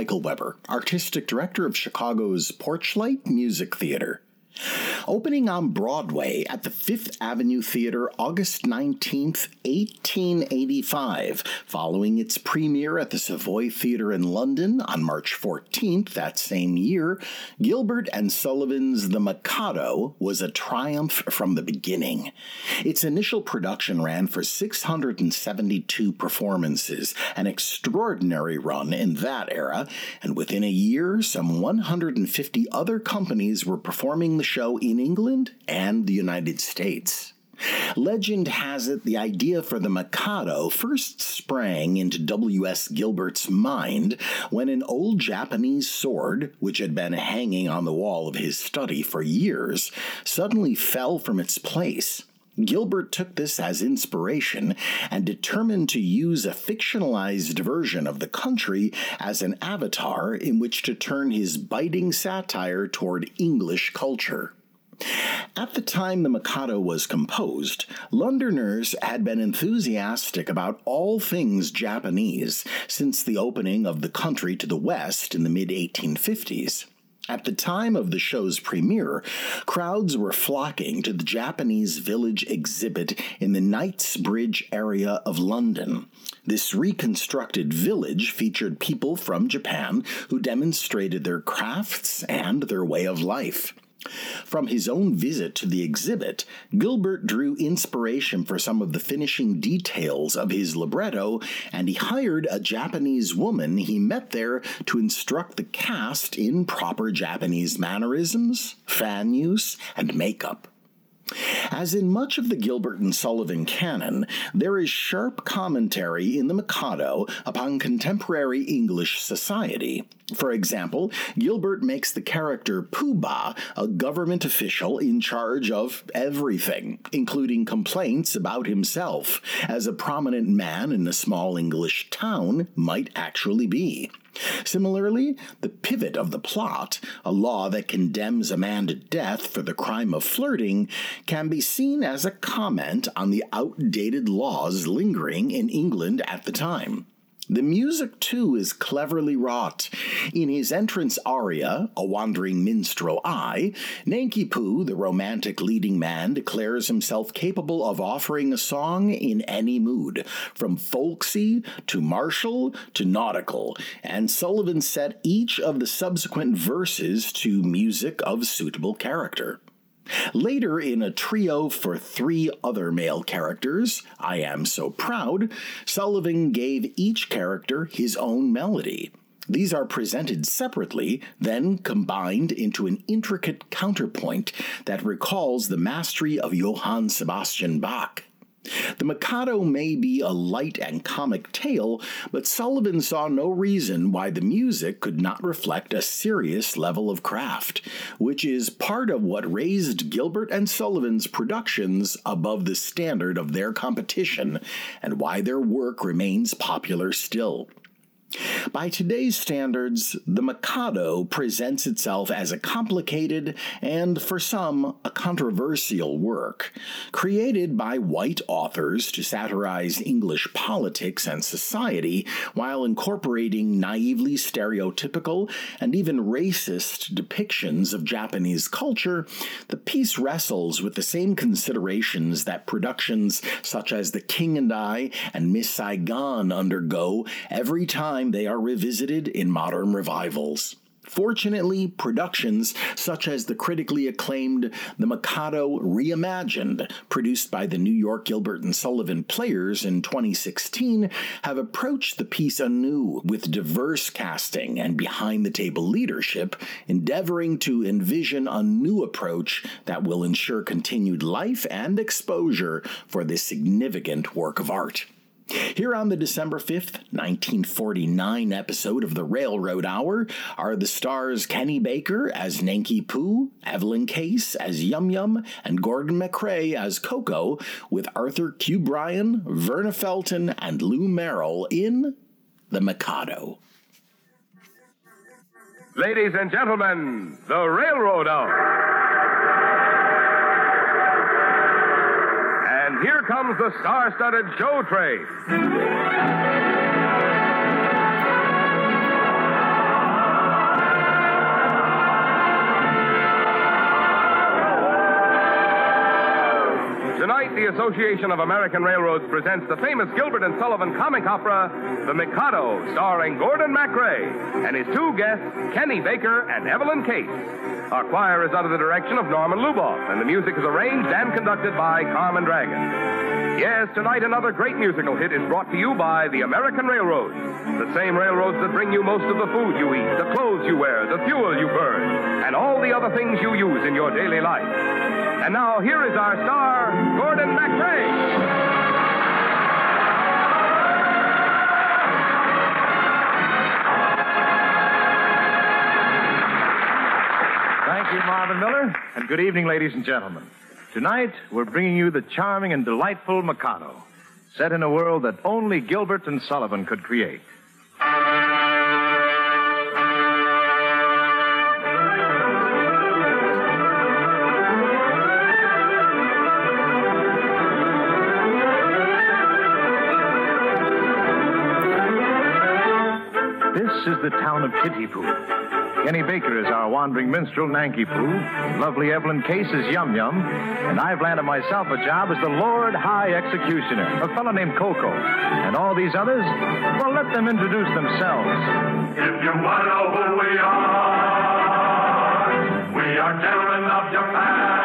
Michael Weber, Artistic Director of Chicago's Porchlight Music Theater. Opening on Broadway at the Fifth Avenue Theater August 19th, 1885, following its premiere at the Savoy Theater in London on March 14th that same year, Gilbert and Sullivan's The Mikado was a triumph from the beginning. Its initial production ran for 672 performances, an extraordinary run in that era, and within a year, some 150 other companies were performing the show in England and the United States. Legend has it the idea for the Mikado first sprang into W.S. Gilbert's mind when an old Japanese sword, which had been hanging on the wall of his study for years, suddenly fell from its place. Gilbert took this as inspiration and determined to use a fictionalized version of the country as an avatar in which to turn his biting satire toward English culture. At the time the Mikado was composed, Londoners had been enthusiastic about all things Japanese since the opening of the country to the west in the mid 1850s. At the time of the show's premiere, crowds were flocking to the Japanese Village exhibit in the Knightsbridge area of London. This reconstructed village featured people from Japan who demonstrated their crafts and their way of life. From his own visit to the exhibit, Gilbert drew inspiration for some of the finishing details of his libretto, and he hired a Japanese woman he met there to instruct the cast in proper Japanese mannerisms, fan use, and makeup. As in much of the Gilbert and Sullivan canon, there is sharp commentary in the Mikado upon contemporary English society. For example, Gilbert makes the character Pooh Bah a government official in charge of everything, including complaints about himself, as a prominent man in a small English town might actually be. Similarly, the pivot of the plot, a law that condemns a man to death for the crime of flirting, can be seen as a comment on the outdated laws lingering in England at the time. The music, too, is cleverly wrought. In his entrance aria, A Wandering Minstrel I, Nanki Poo, the romantic leading man, declares himself capable of offering a song in any mood, from folksy to martial to nautical, and Sullivan set each of the subsequent verses to music of suitable character. Later, in a trio for three other male characters, I Am So Proud, Sullivan gave each character his own melody. These are presented separately, then combined into an intricate counterpoint that recalls the mastery of Johann Sebastian Bach. The Mikado may be a light and comic tale, but Sullivan saw no reason why the music could not reflect a serious level of craft, which is part of what raised Gilbert and Sullivan's productions above the standard of their competition and why their work remains popular still. By today's standards, the Mikado presents itself as a complicated and, for some, a controversial work. Created by white authors to satirize English politics and society while incorporating naively stereotypical and even racist depictions of Japanese culture, the piece wrestles with the same considerations that productions such as The King and I and Miss Saigon undergo every time time they are revisited in modern revivals. Fortunately, productions such as the critically acclaimed The Mikado Reimagined, produced by the New York Gilbert and Sullivan Players in 2016, have approached the piece anew with diverse casting and behind the table leadership, endeavoring to envision a new approach that will ensure continued life and exposure for this significant work of art. Here on the December 5th, 1949 episode of the Railroad Hour are the stars Kenny Baker as Nanki Poo, Evelyn Case as Yum Yum, and Gordon MacRae as Ko-Ko, with Arthur Q. Bryan, Verna Felton, and Lou Merrill in The Mikado. Ladies and gentlemen, the Railroad Hour. Comes the star studded show train. Tonight, the Association of American Railroads presents the famous Gilbert and Sullivan comic opera, The Mikado, starring Gordon MacRae and his two guests, Kenny Baker and Evelyn Case. Our choir is under the direction of Norman Luboff, and the music is arranged and conducted by Carmen Dragon. Yes, tonight another great musical hit is brought to you by the American Railroads. The same railroads that bring you most of the food you eat, the clothes you wear, the fuel you burn, and all the other things you use in your daily life. And now, here is our star, Gordon MacRae. Thank you, Marvin Miller, and good evening, ladies and gentlemen. Tonight, we're bringing you the charming and delightful Mikado, set in a world that only Gilbert and Sullivan could create. Is the town of Titipu. Kenny Baker is our wandering minstrel, Nanki Poo. Lovely Evelyn Case is Yum Yum. And I've landed myself a job as the Lord High Executioner, a fellow named Ko-Ko. And all these others, well, let them introduce themselves. If you want to know who we are, we are gentlemen of Japan.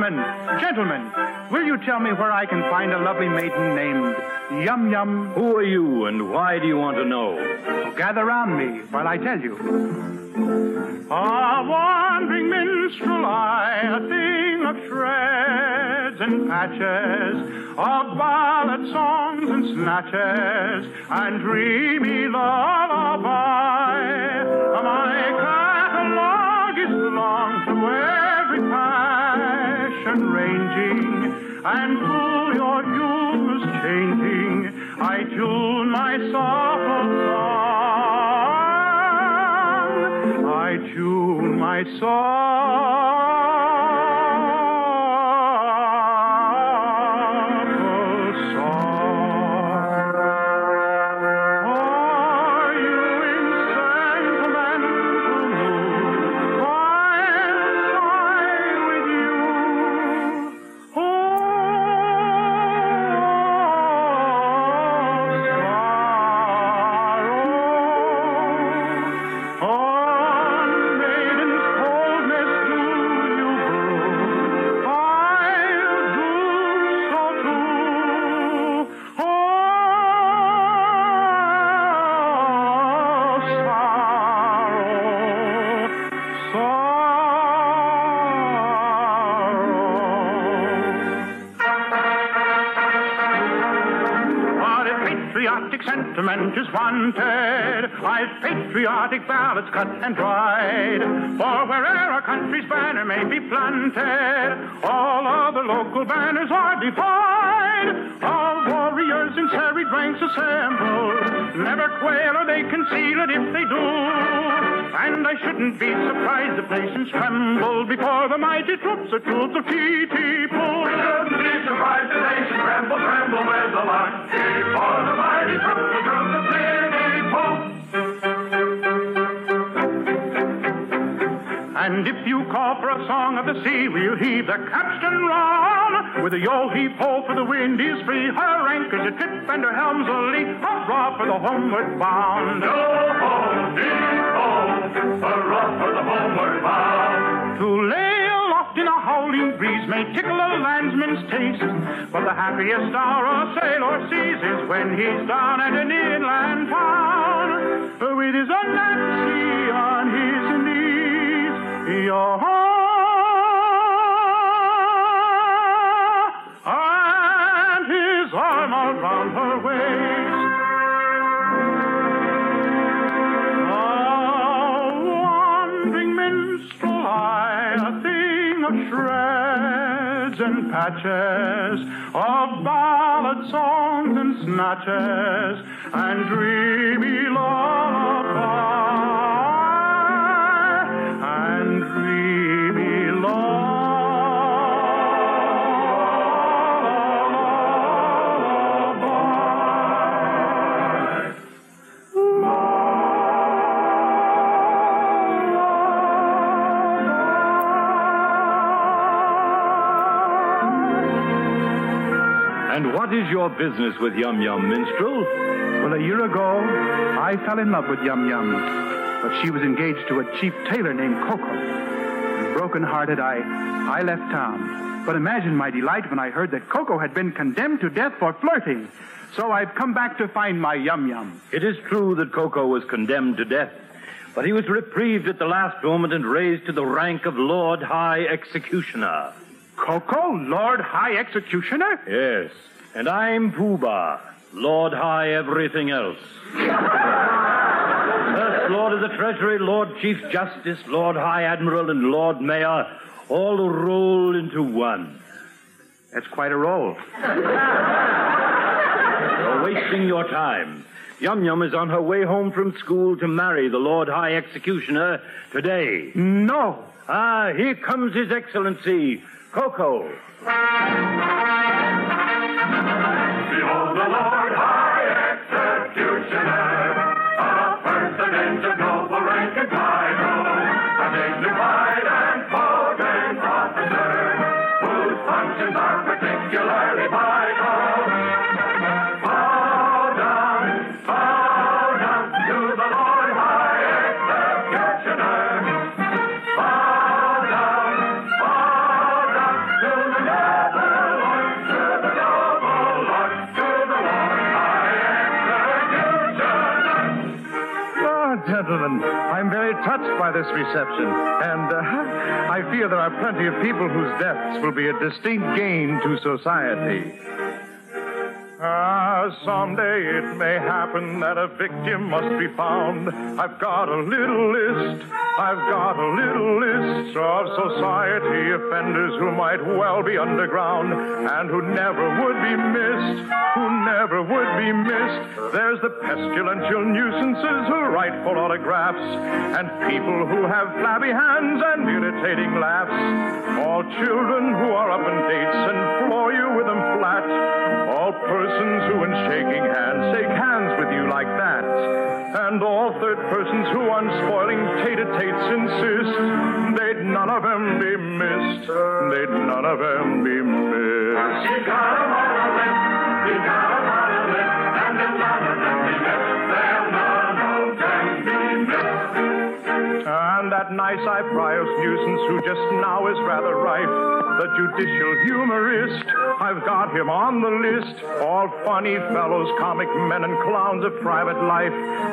Gentlemen, gentlemen, will you tell me where I can find a lovely maiden named Yum Yum? Who are you and why do you want to know? Gather round me while I tell you. A wandering minstrel I, a thing of shreds and patches, of ballad songs and snatches, and dreamy lullaby. My catalogue is long to every passion ranging, and through your hues changing, I tune my soft song. I tune my soft sentiment is wanted, I've patriotic ballads cut and dried. For where'er a country's banner may be planted, all other local banners are defied. All warriors in serried ranks assemble, never quail or they conceal it if they do. And I shouldn't be surprised if nations tremble before the mighty troops or troops of Titipu. Shouldn't be surprised the nation tremble, tremble with the luck. For the mighty troops of troops of Liverpool. And if you call for a song of the sea, we'll heave the capstan round. With a yo heave ho for the wind is free, her anchors a trip and her helms a lee. Hurrah for the homeward bound. Go home, deep home, hurrah for the homeward bound. To lay aloft in a howling breeze may tickle a landsman's taste. But the happiest hour a sailor sees is when he's down at an inland town. With his Nancy on his knees. Your and a thing of shreds and patches, of ballad songs and snatches, and dreamy lullaby, is your business with Yum Yum, minstrel? Well, a year ago, I fell in love with Yum Yum, but she was engaged to a cheap tailor named Ko-Ko. And broken-hearted, I, I left town. But imagine my delight when I heard that Ko-Ko had been condemned to death for flirting. So I've come back to find my Yum Yum. It is true that Ko-Ko was condemned to death, but he was reprieved at the last moment and raised to the rank of Lord High Executioner. Ko-Ko, Lord High Executioner? Yes, and I'm Pooh-Bah, Lord High Everything Else. First Lord of the Treasury, Lord Chief Justice, Lord High Admiral, and Lord Mayor, all rolled into one. That's quite a roll. You're wasting your time. Yum Yum is on her way home from school to marry the Lord High Executioner today. No. Ah, here comes His Excellency, Ko-Ko. Executioner, reception, and uh, I fear there are plenty of people whose deaths will be a distinct gain to society. Ah, someday it may happen that a victim must be found. I've got a little list, I've got a little list of society offenders who might well be underground and who never would be missed, who never would be missed. There's the pestilential nuisances who write for autographs, and people who have flabby hands and irritating laughs. All children who are up in dates and floor you with them flat. All persons who, in shaking hands, shake hands with you like that. And all third persons who, on spoiling tête-à-têtes, insist they'd none of them be missed. They'd none of them be missed. You got 'em a list, you got 'em on a list, and they'll none of them be missed. They'll none of them be missed. And that nisi prius nuisance who just now is rather rife, the judicial humorist, I've got him on the list. All funny fellows, comic men, and clowns of private life.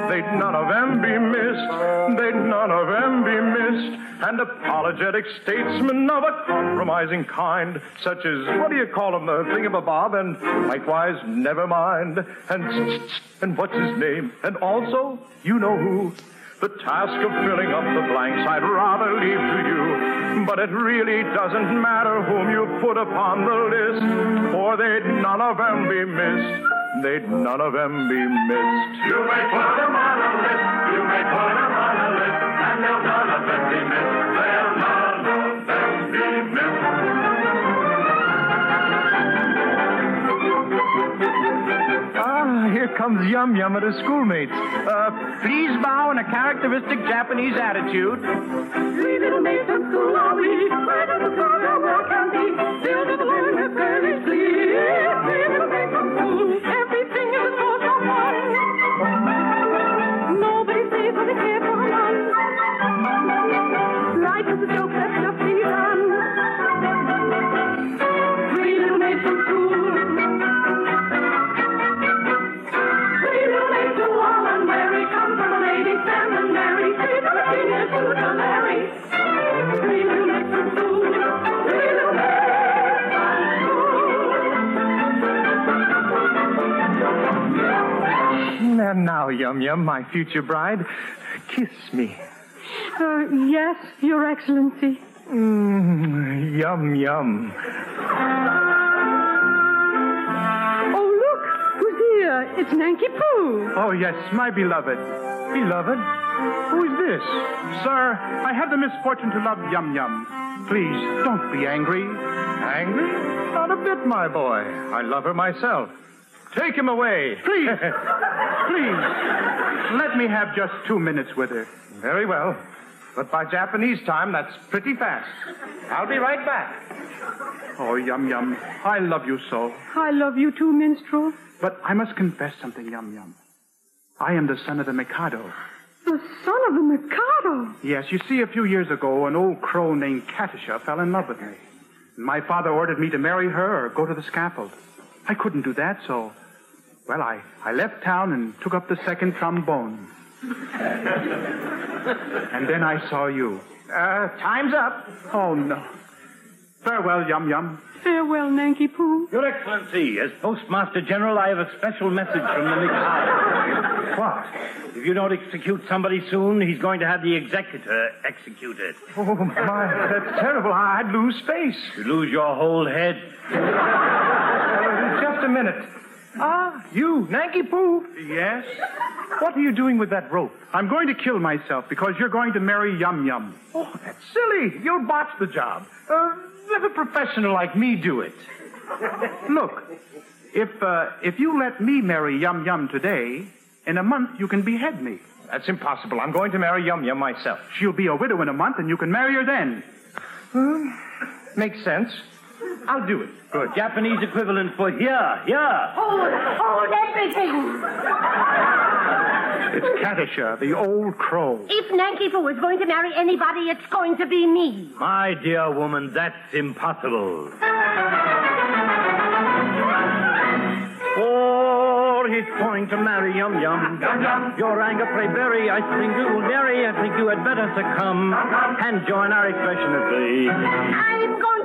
They'd none of them be missed. They'd none of them be missed. And apologetic statesmen of a compromising kind, such as, what do you call them, the thingamabob, and likewise, never mind. And, and what's his name? And also, you know who. The task of filling up the blanks I'd rather leave to you. But it really doesn't matter whom you put upon the list, for they'd none of them be missed. They'd none of them be missed. You may put 'em on a list, you may put 'em on a list, and they'll none of them be missed. Here comes Yum Yum and her schoolmates. Uh, Please bow in a characteristic Japanese attitude. Three little maids of school are we. Where does the school go? Where can? Filled with the land with girlish glee. Three little maids of school. Everything is for someone. Nobody sees what they care for none. Life is a joke that's just begun. School. and now, Yum Yum, my future bride, kiss me. Uh, yes, Your Excellency. Mmm, yum, yum. Oh, look, who's here? It's Nanki Poo. Oh, yes, my beloved. Beloved? Who is this? Sir, I have the misfortune to love Yum Yum. Please, don't be angry. Angry? Not a bit, my boy. I love her myself. Take him away. Please, please, let me have just two minutes with her. Very well. But by Japanese time, that's pretty fast. I'll be right back. Oh, Yum Yum, I love you so. I love you too, minstrel. But I must confess something, Yum Yum. I am the son of the Mikado. The son of the Mikado. Yes, you see, a few years ago, an old crow named Katisha fell in love with me. And my father ordered me to marry her or go to the scaffold. I couldn't do that, so, well, I, I left town and took up the second trombone. and then I saw you. Uh, time's up. Oh, no. Farewell, Yum Yum. Farewell, Nanki Poo. Your Excellency, as Postmaster General, I have a special message from the Mikado. What? If you don't execute somebody soon, he's going to have the executor executed. Oh, my, that's terrible. I'd lose face. You'd lose your whole head. Uh, just a minute. Ah, you, Nanki Poo. Yes? What are you doing with that rope? I'm going to kill myself because you're going to marry Yum Yum. Oh, that's silly. You'll botch the job. Uh, let a professional like me do it. Look, if uh, if you let me marry Yum Yum today, in a month you can behead me. That's impossible. I'm going to marry Yum Yum myself. She'll be a widow in a month, and you can marry her then. Hmm. Makes sense. I'll do it. Good. Japanese equivalent for here, here. Hold, hold everything. It's Katisha, the old crow. If Nanki Poo is going to marry anybody, it's going to be me. My dear woman, that's impossible. For he's going to marry Yum Yum. Your anger pray bury. I think you will marry. I think you had better succumb and join our expression at the. I'm going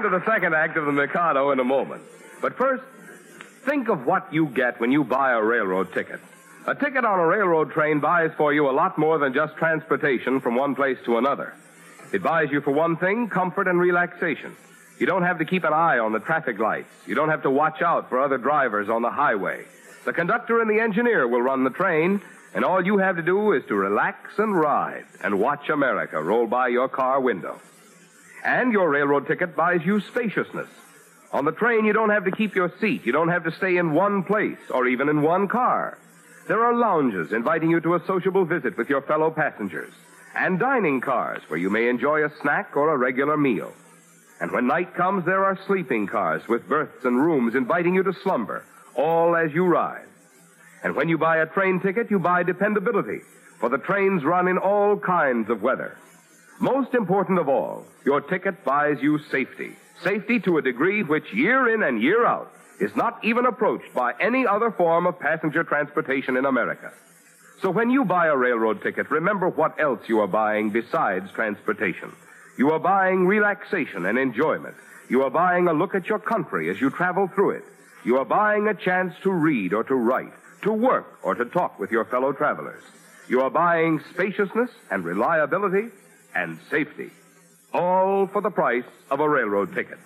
return to the second act of the Mikado in a moment. But first, think of what you get when you buy a railroad ticket. A ticket on a railroad train buys for you a lot more than just transportation from one place to another. It buys you, for one thing, comfort and relaxation. You don't have to keep an eye on the traffic lights. You don't have to watch out for other drivers on the highway. The conductor and the engineer will run the train, and all you have to do is to relax and ride and watch America roll by your car window. And your railroad ticket buys you spaciousness. On the train, you don't have to keep your seat. You don't have to stay in one place or even in one car. There are lounges inviting you to a sociable visit with your fellow passengers, and dining cars where you may enjoy a snack or a regular meal. And when night comes, there are sleeping cars with berths and rooms inviting you to slumber, all as you ride. And when you buy a train ticket, you buy dependability, for the trains run in all kinds of weather. Most important of all, your ticket buys you safety. Safety to a degree which year in and year out is not even approached by any other form of passenger transportation in America. So when you buy a railroad ticket, remember what else you are buying besides transportation. You are buying relaxation and enjoyment. You are buying a look at your country as you travel through it. You are buying a chance to read or to write, to work or to talk with your fellow travelers. You are buying spaciousness and reliability and safety. All for the price of a railroad ticket.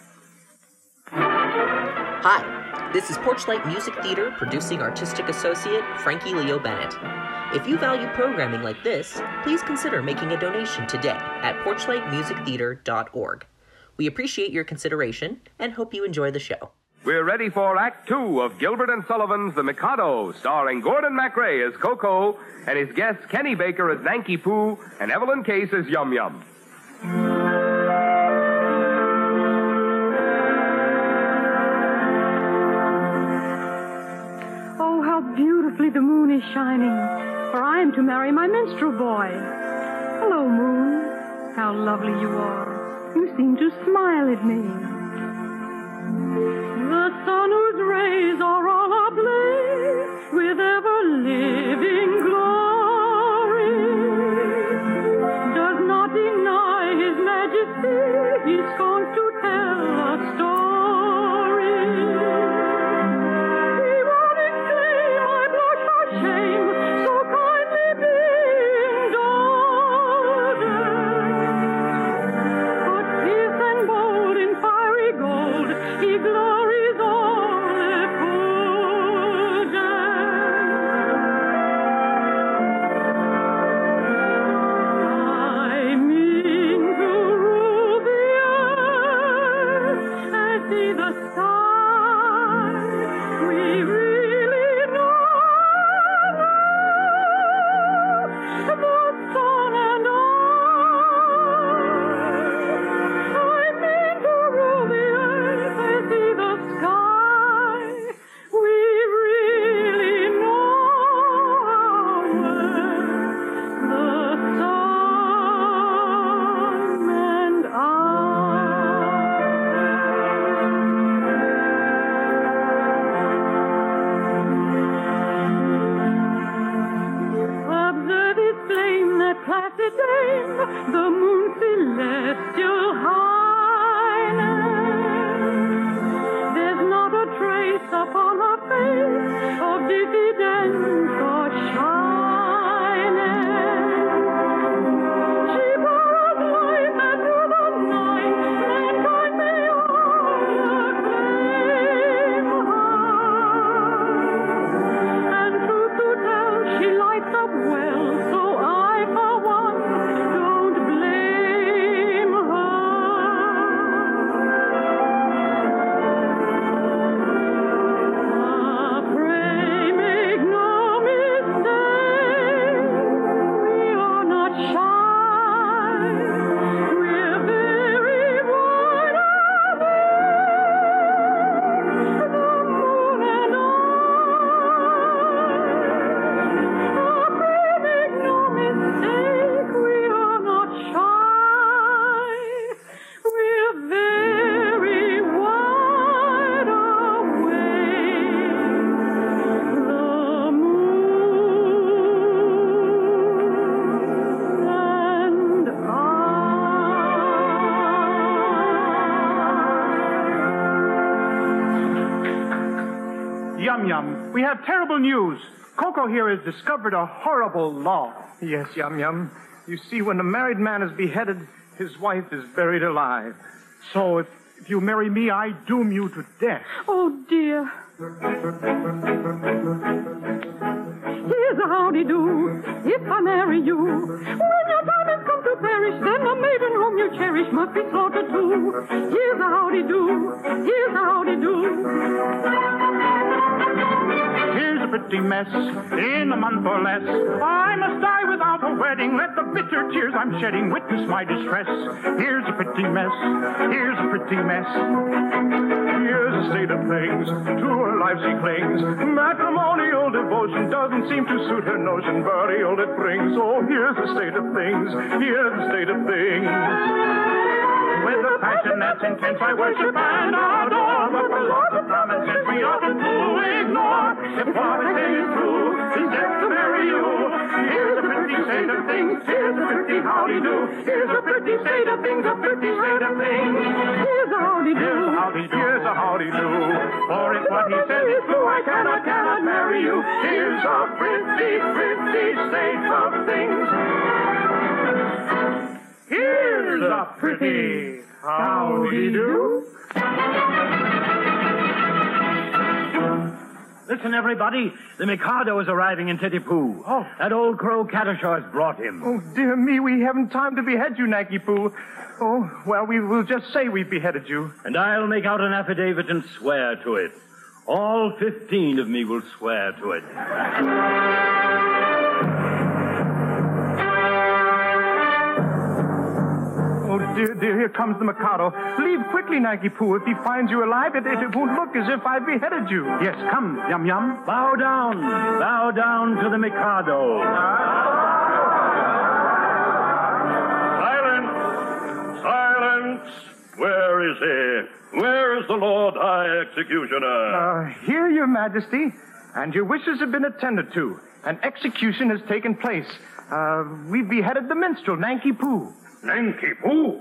Hi, this is Porchlight Music Theater producing artistic associate Frankie Leo Bennett. If you value programming like this, please consider making a donation today at porchlightmusictheater.org. We appreciate your consideration and hope you enjoy the show. We're ready for Act Two of Gilbert and Sullivan's The Mikado, starring Gordon MacRae as Ko-Ko and his guests Kenny Baker as Nanki Poo and Evelyn Case as Yum Yum. Oh, how beautifully the moon is shining, for I am to marry my minstrel boy. Hello, moon. How lovely you are. You seem to smile at me. The sun whose rays are all ablaze with ever-living glory does not deny his majesty. He to dame, the moon's celestial highness. There's not a trace upon her face of diffidence we have terrible news. Coco here has discovered a horrible law. Yes, Yum Yum. You see, when a married man is beheaded, his wife is buried alive. So if, if you marry me, I doom you to death. Oh, dear. Here's a howdy do, if I marry you. When your time has come to perish, then the maiden whom you cherish must be slaughtered too. Here's a howdy do, here's a howdy do. Here's a pretty mess in a month or less. I must die without a wedding. Let the bitter tears I'm shedding witness my distress. Here's a pretty mess. Here's a pretty mess. Here's a state of things. To her life she clings. Matrimonial devotion doesn't seem to suit her notion. Burial it brings. Oh, here's the state of things. Here's the state of things. With a passion that's intense, I worship and adore. But the laws of common sense we often do ignore. If say is true, is death to marry you. Here's a pretty state of things. Here's a pretty howdy do. Here's a pretty state of things. A pretty state of things. Here's a howdy do. Here's a howdy do. Here's a howdy do. For if what he says is true, I cannot, cannot marry you. Here's a pretty, pretty state of things. Here's a pretty howdy do. Listen, everybody. The Mikado is arriving in Titipu. Oh. That old crow Katisha has brought him. Oh, dear me, we haven't time to behead you, Nanki Poo. Oh, well, we will just say we've beheaded you. And I'll make out an affidavit and swear to it. All 15 of me will swear to it. Oh, dear, dear, here comes the Mikado. Leave quickly, Nanki Poo. If he finds you alive, it, it, it won't look as if I beheaded you. Yes, come, Yum Yum. Bow down. Bow down to the Mikado. Silence! Silence! Where is he? Where is the Lord High Executioner? Uh, here, Your Majesty, and your wishes have been attended to. An execution has taken place. Uh, we've beheaded the minstrel, Nanki Poo. Nanki Poo?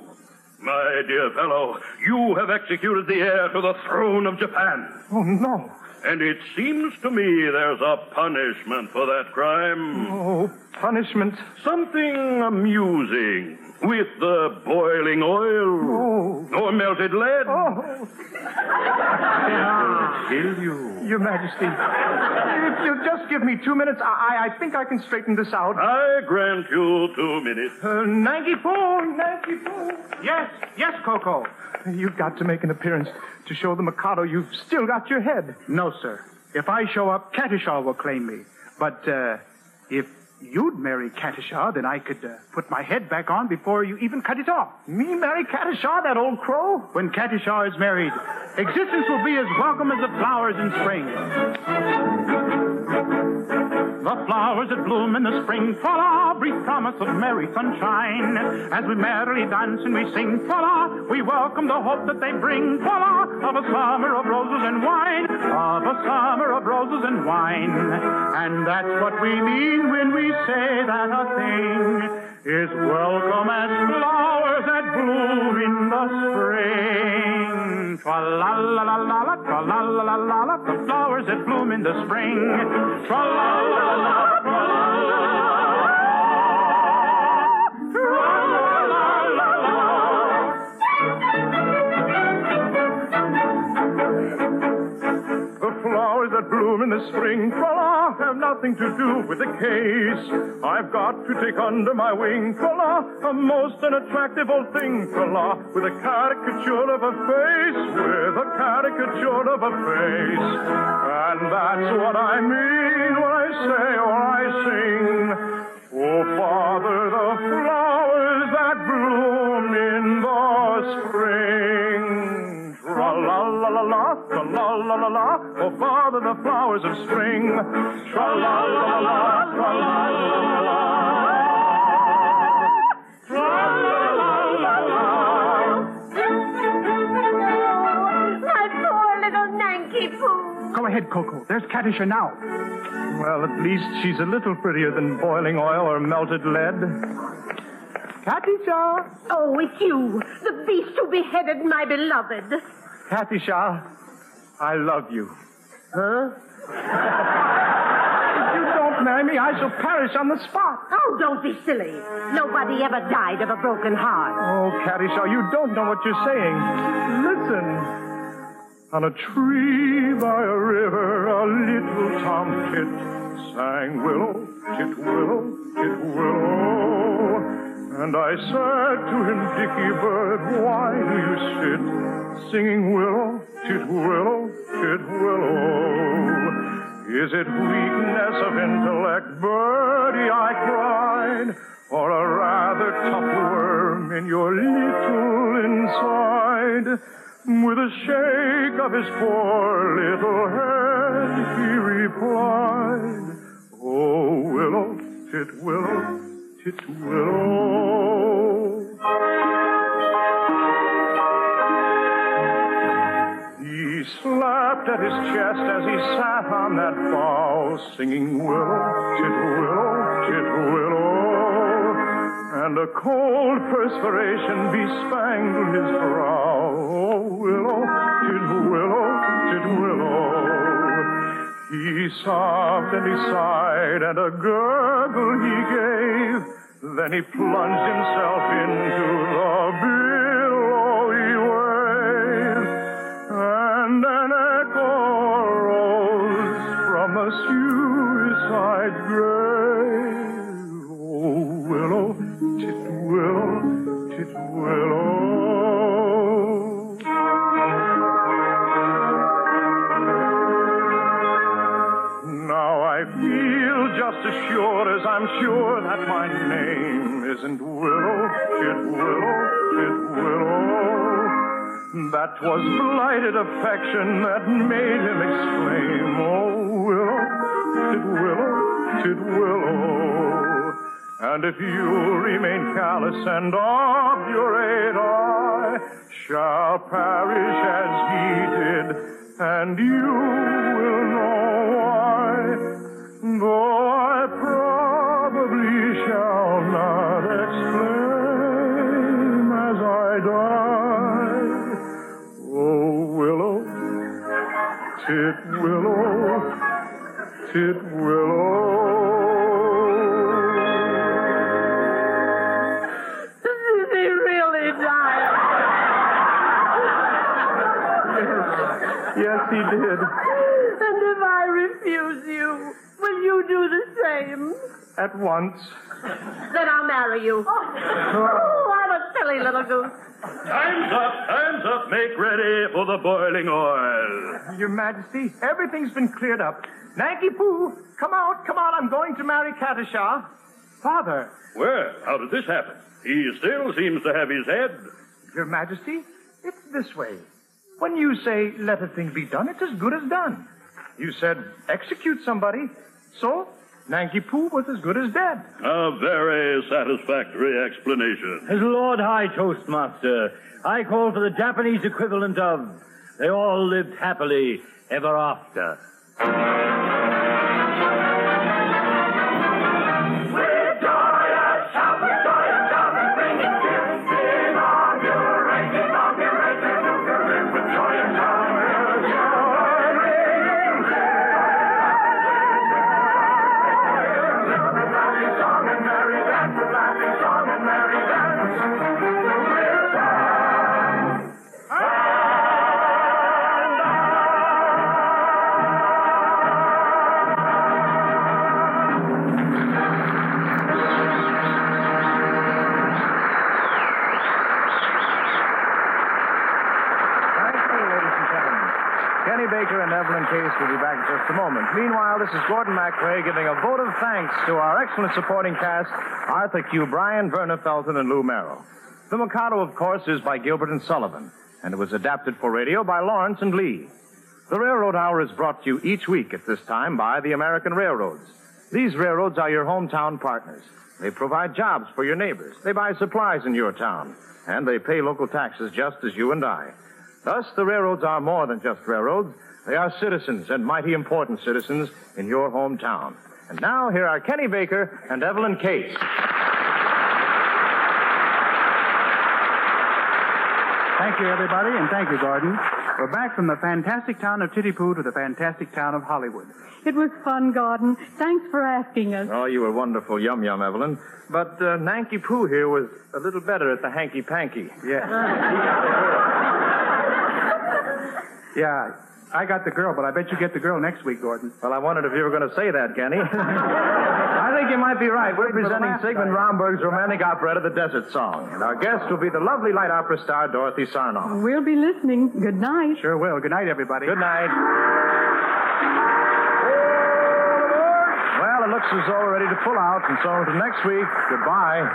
My dear fellow, you have executed the heir to the throne of Japan. Oh, no. And it seems to me there's a punishment for that crime. Oh, punishment. Something amusing. With the boiling oil. oh. Or melted lead. Oh. it will Kill you. Your Majesty, if you'll just give me two minutes, I, I think I can straighten this out. I grant you two minutes. Uh, Nanki Poo, Nanki Poo. Yes, yes, Ko-Ko. You've got to make an appearance to show the Mikado you've still got your head. No, sir. If I show up, Katisha will claim me. But uh, if you'd marry Katisha, then I could uh, put my head back on before you even cut it off. Me marry Katisha, that old crow? When Katisha is married, existence will be as welcome as the flowers in spring. The flowers that bloom in the spring, tra breathe promise of merry sunshine. As we merrily dance and we sing, tra we welcome the hope that they bring, tra of a summer of roses and wine, of a summer of roses and wine. And that's what we mean when we say that a thing is welcome as flowers that bloom in the spring. Tra la la la la la, tra la la la la la, the flowers that bloom in the spring. Tra la la la la, tra la la la. La that bloom in the spring, tra have nothing to do with the case. I've got to take under my wing, tra a most unattractive old thing, tra with a caricature of a face, with a caricature of a face. And that's what I mean when I say or I sing. Father, the flowers of spring. Tra la la la, tra la la la la. Tra la la la la. My poor little Nanki Poo. Go ahead, Ko-Ko. There's Katisha now. Well, at least she's a little prettier than boiling oil or melted lead. Katisha! Oh, it's you, the beast who beheaded my beloved. Katisha, I love you. Huh? If you don't marry me, I shall perish on the spot. Oh, don't be silly. Nobody ever died of a broken heart. Oh, Katisha, you don't know what you're saying. Listen. On a tree by a river, a little tomtit sang willow, tit willow, tit willow. And I said to him, Dicky bird, why do you sit singing willow, tit willow, tit willow? Is it weakness of intellect, birdie, I cried, or a rather tough worm in your little inside? With a shake of his poor little head, he replied, Oh, willow, tit willow, tit willow. At his chest as he sat on that bough, singing willow, tit willow, tit willow. And a cold perspiration bespangled his brow. Oh, willow, tit willow, tit willow. He sobbed and he sighed and a gurgle he gave. Then he plunged himself into the the suicide grave. Oh, willow, oh, tit willow, oh, tit willow. Oh. Now I feel just as sure as I'm sure that my name isn't Willow, Titwillow, Titwillow. That was blighted affection that made him exclaim, Oh, Willow, Titwillow, Titwillow. Oh. And if you remain callous and obdurate, I shall perish as he did, and you do same? At once. Then I'll marry you. Oh, oh I'm a silly little goose. Time's up, time's up. Make ready for the boiling oil. Your Majesty, everything's been cleared up. Nanki Poo, come out, come out. I'm going to marry Katisha. Father. Well, how did this happen? He still seems to have his head. Your Majesty, it's this way. When you say let a thing be done, it's as good as done. You said execute somebody. So, Nanki Poo was as good as dead. A very satisfactory explanation. As Lord High Toastmaster, I call for the Japanese equivalent of they all lived happily ever after. Just a moment. Meanwhile, this is Gordon MacRae giving a vote of thanks to our excellent supporting cast, Arthur Q. Bryan, Verna Felton, and Lou Merrill. The Mikado, of course, is by Gilbert and Sullivan, and it was adapted for radio by Lawrence and Lee. The Railroad Hour is brought to you each week at this time by the American Railroads. These railroads are your hometown partners. They provide jobs for your neighbors. They buy supplies in your town. And they pay local taxes just as you and I. Thus, the railroads are more than just railroads. They are citizens and mighty important citizens in your hometown. And now, here are Kenny Baker and Evelyn Case. Thank you, everybody, and thank you, Gordon. We're back from the fantastic town of Titipu to the fantastic town of Hollywood. It was fun, Gordon. Thanks for asking us. Oh, you were wonderful, Yum Yum, Evelyn. But uh, Nanki Poo here was a little better at the hanky panky. Yes. yeah, I got the girl, but I bet you get the girl next week, Gordon. Well, I wondered if you were going to say that, Kenny. I think you might be right. We're presenting Sigmund Romberg's romantic operetta, The Desert Song. And our guest will be the lovely light opera star, Dorothy Sarnoff. We'll be listening. Good night. Sure will. Good night, everybody. Good night. Well, it looks as though we're ready to pull out, and so until next week, goodbye.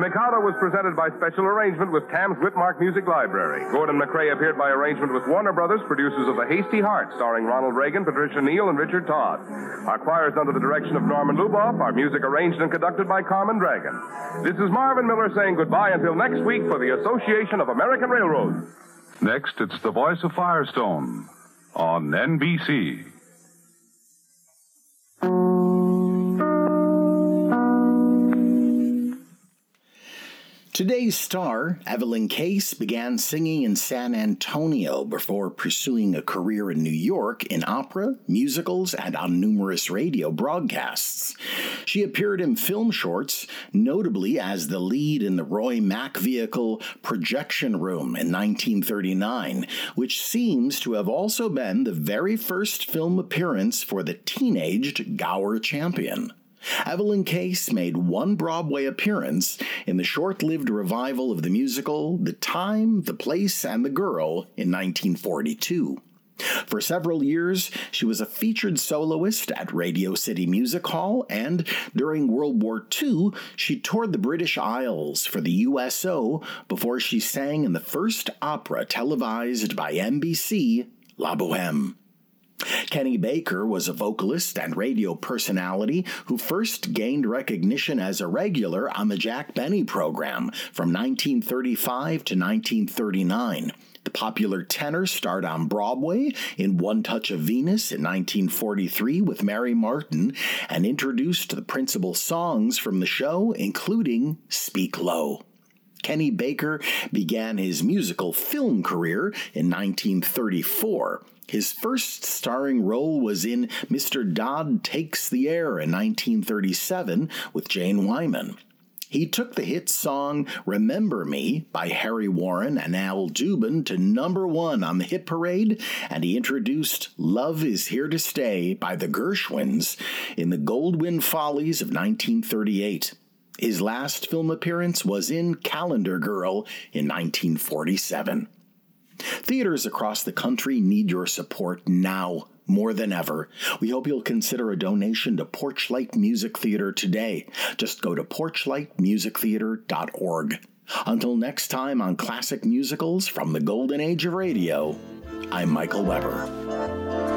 The Mikado was presented by special arrangement with Tams-Witmark Music Library. Gordon MacRae appeared by arrangement with Warner Brothers, producers of The Hasty Heart, starring Ronald Reagan, Patricia Neal, and Richard Todd. Our choir is under the direction of Norman Luboff, our music arranged and conducted by Carmen Dragon. This is Marvin Miller saying goodbye until next week for the Association of American Railroads. Next, it's the voice of Firestone on NBC. Today's star, Evelyn Case, began singing in San Antonio before pursuing a career in New York in opera, musicals, and on numerous radio broadcasts. She appeared in film shorts, notably as the lead in the Roy Mack vehicle Projection Room in 1939, which seems to have also been the very first film appearance for the teenaged Gower Champion. Evelyn Case made one Broadway appearance in the short lived revival of the musical The Time, the Place, and the Girl in 1942. For several years, she was a featured soloist at Radio City Music Hall, and during World War II, she toured the British Isles for the USO before she sang in the first opera televised by NBC, La Boheme. Kenny Baker was a vocalist and radio personality who first gained recognition as a regular on the Jack Benny program from 1935 to 1939. The popular tenor starred on Broadway in One Touch of Venus in 1943 with Mary Martin and introduced the principal songs from the show, including Speak Low. Kenny Baker began his musical film career in 1934. His first starring role was in Mr. Dodd Takes the Air in 1937 with Jane Wyman. He took the hit song Remember Me by Harry Warren and Al Dubin to number one on the hit parade, and he introduced Love is Here to Stay by the Gershwins in the Goldwyn Follies of 1938. His last film appearance was in Calendar Girl in 1947. Theaters across the country need your support now more than ever. We hope you'll consider a donation to Porchlight Music Theater today. Just go to porchlightmusictheater.org. Until next time on Classic Musicals from the Golden Age of Radio, I'm Michael Weber.